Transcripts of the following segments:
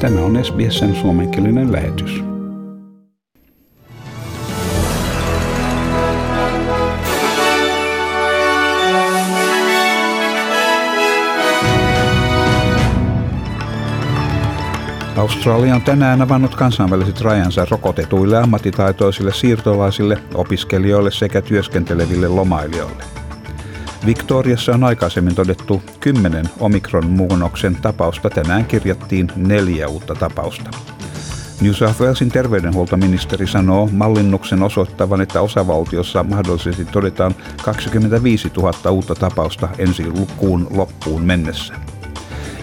Tämä on SBSn suomenkielinen lähetys. Australia on tänään avannut kansainväliset rajansa rokotetuille ammattitaitoisille siirtolaisille, opiskelijoille sekä työskenteleville lomailijoille. Victoriassa on aikaisemmin todettu 10 omikron-muunnoksen tapausta, tänään kirjattiin neljä uutta tapausta. New South Walesin terveydenhuoltoministeri sanoo mallinnuksen osoittavan, että osavaltiossa mahdollisesti todetaan 25 000 uutta tapausta ensi kuun loppuun mennessä.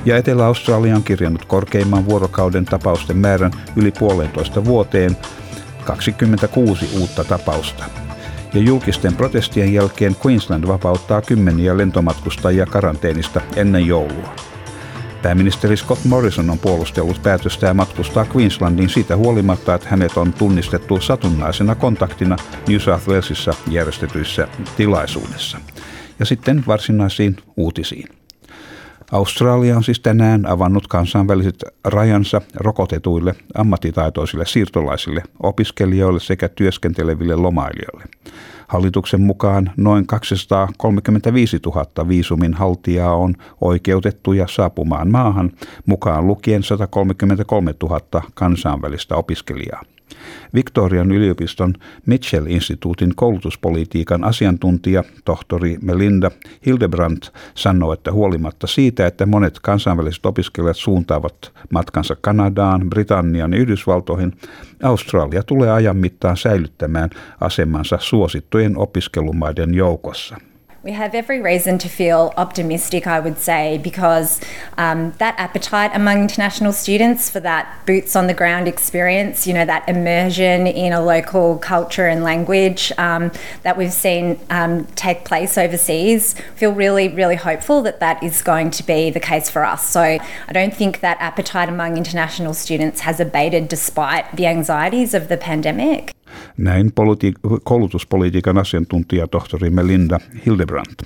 Ja Etelä-Australia on kirjannut korkeimman vuorokauden tapausten määrän yli puolentoista vuoteen, 26 uutta tapausta ja julkisten protestien jälkeen Queensland vapauttaa kymmeniä lentomatkustajia karanteenista ennen joulua. Pääministeri Scott Morrison on puolustellut päätöstä matkustaa Queenslandiin siitä huolimatta, että hänet on tunnistettu satunnaisena kontaktina New South Walesissa järjestetyissä tilaisuudessa. Ja sitten varsinaisiin uutisiin. Australia on siis tänään avannut kansainväliset rajansa rokotetuille ammattitaitoisille siirtolaisille, opiskelijoille sekä työskenteleville lomailijoille. Hallituksen mukaan noin 235 000 viisumin haltijaa on oikeutettuja saapumaan maahan, mukaan lukien 133 000 kansainvälistä opiskelijaa. Victorian yliopiston Mitchell-instituutin koulutuspolitiikan asiantuntija tohtori Melinda Hildebrandt sanoi, että huolimatta siitä, että monet kansainväliset opiskelijat suuntaavat matkansa Kanadaan, Britanniaan ja Yhdysvaltoihin, Australia tulee ajan mittaan säilyttämään asemansa suosittujen opiskelumaiden joukossa. We have every reason to feel optimistic, I would say, because um, that appetite among international students for that boots on the ground experience, you know, that immersion in a local culture and language um, that we've seen um, take place overseas, feel really, really hopeful that that is going to be the case for us. So I don't think that appetite among international students has abated despite the anxieties of the pandemic. Näin politi- koulutuspolitiikan asiantuntija tohtori Melinda Hildebrandt.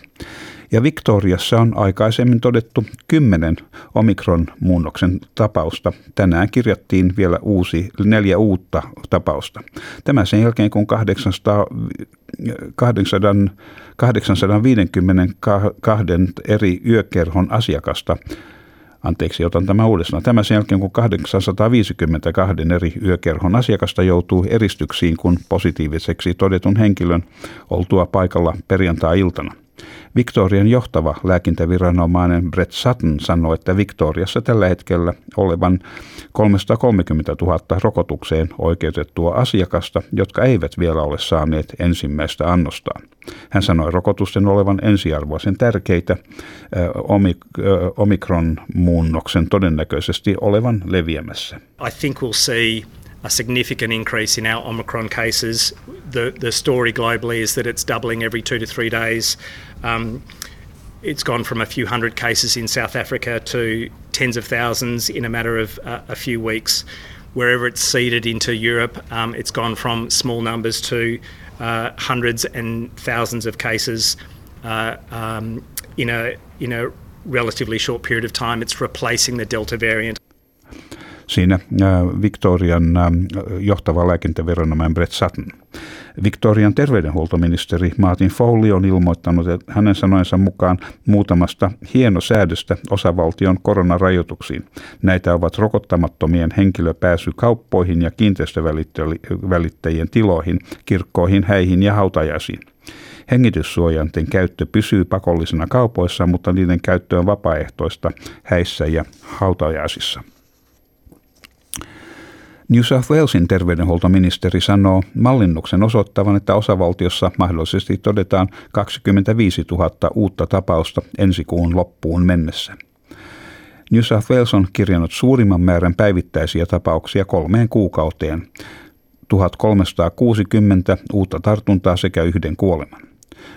Ja Victoriassa on aikaisemmin todettu kymmenen omikron-muunnoksen tapausta. Tänään kirjattiin vielä uusi, neljä uutta tapausta. Tämä sen jälkeen, kun 800, 800, 852 eri yökerhon asiakasta Anteeksi, otan tämä uudestaan. Tämä sen jälkeen, kun 852 eri yökerhon asiakasta joutuu eristyksiin, kun positiiviseksi todetun henkilön oltua paikalla perjantai-iltana. Victorian johtava lääkintäviranomainen Brett Sutton sanoi, että Victoriassa tällä hetkellä olevan 330 000 rokotukseen oikeutettua asiakasta, jotka eivät vielä ole saaneet ensimmäistä annostaan. Hän sanoi rokotusten olevan ensiarvoisen tärkeitä omikron-muunnoksen todennäköisesti olevan leviämässä. I think we'll see a significant increase in our Omicron cases. The, the story globally is that it's doubling every two to three days. Um, it's gone from a few hundred cases in South Africa to tens of thousands in a matter of uh, a few weeks. Wherever it's seeded into Europe, um, it's gone from small numbers to uh, hundreds and thousands of cases uh, um, in a in a relatively short period of time. It's replacing the Delta variant. Siinä Victorian johtava lääkintäviranomainen Brett Sutton. Victorian terveydenhuoltoministeri Martin Foley on ilmoittanut että hänen sanoensa mukaan muutamasta hienosäädöstä osavaltion koronarajoituksiin. Näitä ovat rokottamattomien henkilöpääsy kauppoihin ja kiinteistövälittäjien tiloihin, kirkkoihin, häihin ja hautajaisiin. Hengityssuojanten käyttö pysyy pakollisena kaupoissa, mutta niiden käyttö on vapaaehtoista häissä ja hautajaisissa. New South Walesin terveydenhuoltoministeri sanoo mallinnuksen osoittavan, että osavaltiossa mahdollisesti todetaan 25 000 uutta tapausta ensi kuun loppuun mennessä. New South Wales on kirjannut suurimman määrän päivittäisiä tapauksia kolmeen kuukauteen, 1360 uutta tartuntaa sekä yhden kuoleman.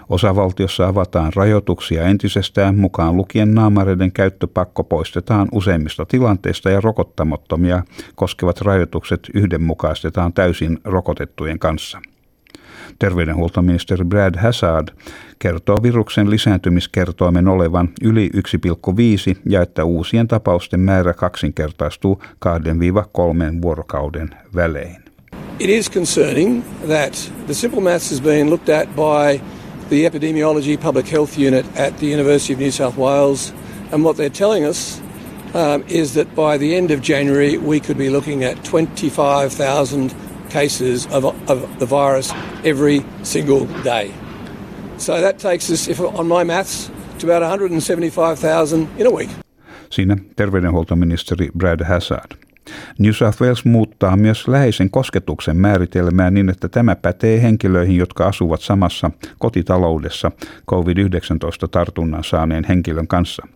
Osavaltiossa avataan rajoituksia entisestään mukaan lukien naamareiden käyttöpakko poistetaan useimmista tilanteista ja rokottamattomia koskevat rajoitukset yhdenmukaistetaan täysin rokotettujen kanssa. Terveydenhuoltoministeri Brad Hazard kertoo viruksen lisääntymiskertoimen olevan yli 1,5 ja että uusien tapausten määrä kaksinkertaistuu 2-3 vuorokauden välein. It is concerning that the simple maths has been looked at by the Epidemiology Public Health Unit at the University of New South Wales, and what they're telling us um, is that by the end of January we could be looking at 25,000 cases of, of the virus every single day. So that takes us, if on my maths, to about 175,000 in a week. Siinä terveydenhuoltoministeri Brad Hazard. New South Wales muuttaa myös läheisen kosketuksen määritelmää niin, että tämä pätee henkilöihin, jotka asuvat samassa kotitaloudessa COVID-19-tartunnan saaneen henkilön kanssa.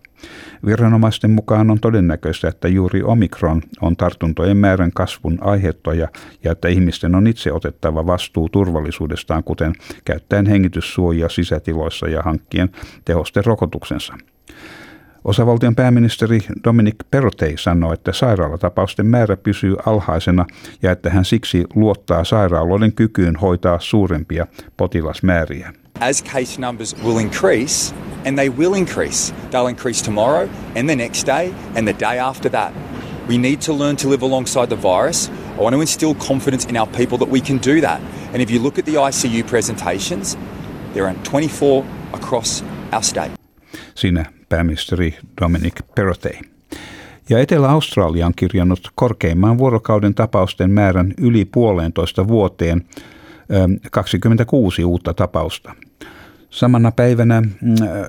Viranomaisten mukaan on todennäköistä, että juuri omikron on tartuntojen määrän kasvun aiheuttaja ja että ihmisten on itse otettava vastuu turvallisuudestaan, kuten käyttäen hengityssuojia sisätiloissa ja hankkien tehosten rokotuksensa. Osavaltion pääministeri Dominic Perrotei sanoi, että sairaalatapausten määrä pysyy alhaisena ja että hän siksi luottaa sairaaloiden kykyyn hoitaa suurempia potilasmääriä. As case numbers will increase, and they will increase, they'll increase tomorrow and the next day and the day after that. We need to learn to live alongside the virus. I want to instill confidence in our people that we can do that. And if you look at the ICU presentations, there are 24 across our state. Siinä pääministeri Dominic Perrottet. Ja Etelä-Australia on kirjannut korkeimman vuorokauden tapausten määrän yli puolentoista vuoteen 26 uutta tapausta. Samana päivänä mm,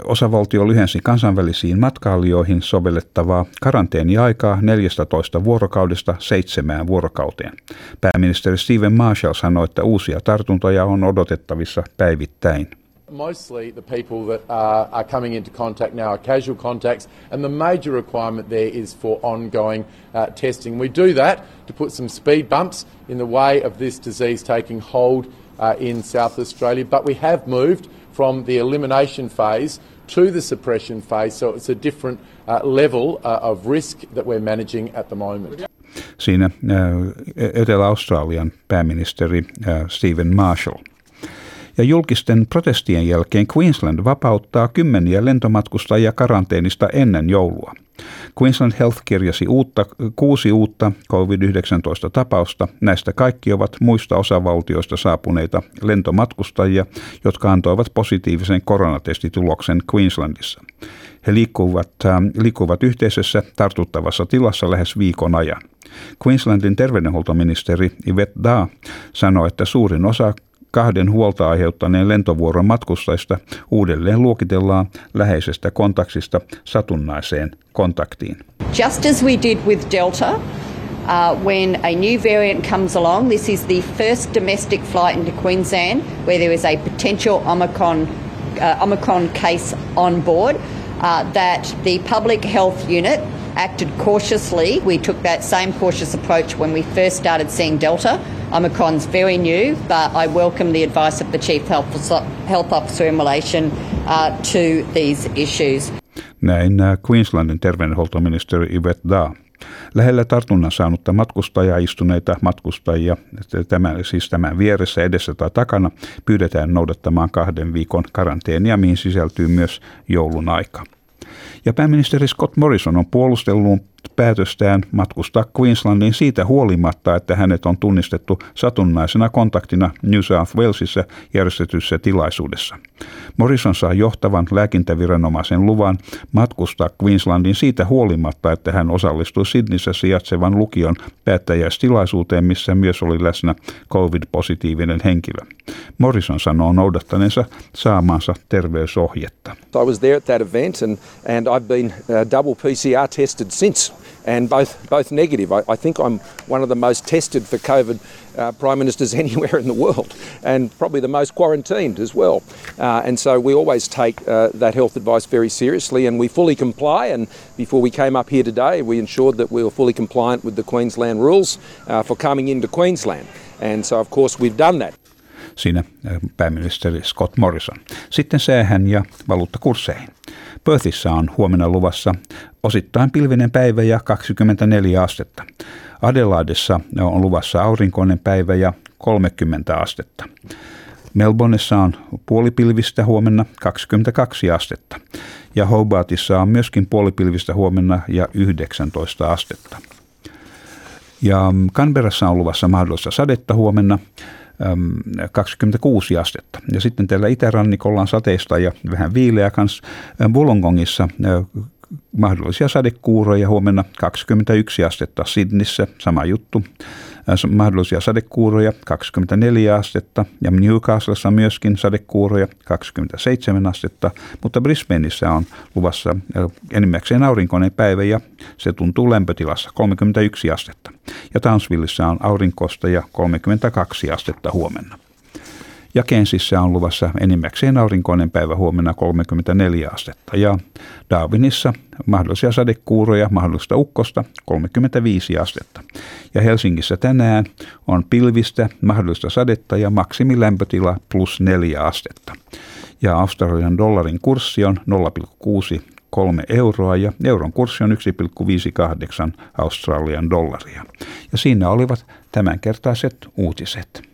osavaltio lyhensi kansainvälisiin matkailijoihin sovellettavaa karanteeniaikaa 14 vuorokaudesta seitsemään vuorokauteen. Pääministeri Stephen Marshall sanoi, että uusia tartuntoja on odotettavissa päivittäin. Mostly the people that are, are coming into contact now are casual contacts, and the major requirement there is for ongoing uh, testing. We do that to put some speed bumps in the way of this disease taking hold uh, in South Australia, but we have moved from the elimination phase to the suppression phase, so it's a different uh, level uh, of risk that we're managing at the moment. Siinä uh, Etelä-Australian pääministeri uh, Stephen Marshall. Ja julkisten protestien jälkeen Queensland vapauttaa kymmeniä lentomatkustajia karanteenista ennen joulua. Queensland Health kirjasi uutta, kuusi uutta COVID-19-tapausta. Näistä kaikki ovat muista osavaltioista saapuneita lentomatkustajia, jotka antoivat positiivisen koronatestituloksen Queenslandissa. He liikkuvat, äh, liikkuvat yhteisössä tartuttavassa tilassa lähes viikon ajan. Queenslandin terveydenhuoltoministeri Yvette Da sanoi, että suurin osa kahden huolta aiheuttaneen lentovuoron matkustajista uudelleen luokitellaan läheisestä kontaktista satunnaiseen kontaktiin. Just as we did with Delta, uh, when a new variant comes along, this is the first domestic flight into Queensland where there is a potential Omicron, uh, Omicron case on board. Uh, that the public health unit acted cautiously. We took that same cautious approach when we first started seeing Delta. Omicron's very new, but I welcome the advice of the Chief Health Officer in relation uh, to these issues. Näin uh, Queenslandin terveydenhuoltoministeri Yvette Da. Lähellä tartunnan saanutta matkustajaa istuneita matkustajia, tämän, siis tämän vieressä, edessä tai takana, pyydetään noudattamaan kahden viikon karanteenia, mihin sisältyy myös joulun aika. Ja pääministeri Scott Morrison on puolustellut päätöstään matkustaa Queenslandiin siitä huolimatta, että hänet on tunnistettu satunnaisena kontaktina New South Walesissa järjestetyssä tilaisuudessa. Morrison saa johtavan lääkintäviranomaisen luvan matkustaa Queenslandiin siitä huolimatta, että hän osallistui Sydneyssä sijaitsevan lukion päättäjäistilaisuuteen, missä myös oli läsnä COVID-positiivinen henkilö. Morrison sanoo noudattaneensa saamansa terveysohjetta. I was there at that event and, and I've been uh, double PCR tested since and both both negative. I, I, think I'm one of the most tested for COVID uh, prime ministers anywhere in the world, and probably the most quarantined as well. Uh, and so we always take uh, that health advice very seriously, and we fully comply. And before we came up here today, we ensured that we were fully compliant with the Queensland rules uh, for coming into Queensland. And so, of course, we've done that. Siinä äh, pääministeri Scott Morrison. Sitten säähän ja valuuttakursseihin. Perthissä on huomenna luvassa osittain pilvinen päivä ja 24 astetta. Adelaidessa on luvassa aurinkoinen päivä ja 30 astetta. Melbourneissa on puolipilvistä huomenna 22 astetta ja Hobartissa on myöskin puolipilvistä huomenna ja 19 astetta. Ja Canberrassa on luvassa mahdollista sadetta huomenna 26 astetta. Ja sitten täällä itärannikolla on sateista ja vähän viileä kanssa. Wollongongissa mahdollisia sadekuuroja huomenna 21 astetta Sydneyssä, sama juttu. Äh, mahdollisia sadekuuroja 24 astetta ja Newcastlessa myöskin sadekuuroja 27 astetta, mutta Brisbaneissa on luvassa äh, enimmäkseen aurinkoinen päivä ja se tuntuu lämpötilassa 31 astetta. Ja Townsvillessä on aurinkosta ja 32 astetta huomenna. Ja Kensissä on luvassa enimmäkseen aurinkoinen päivä huomenna 34 astetta. Ja Darwinissa mahdollisia sadekuuroja, mahdollista ukkosta 35 astetta. Ja Helsingissä tänään on pilvistä, mahdollista sadetta ja maksimilämpötila plus 4 astetta. Ja Australian dollarin kurssi on 0,6 kolme euroa ja euron kurssi on 1,58 Australian dollaria. Ja siinä olivat tämänkertaiset uutiset.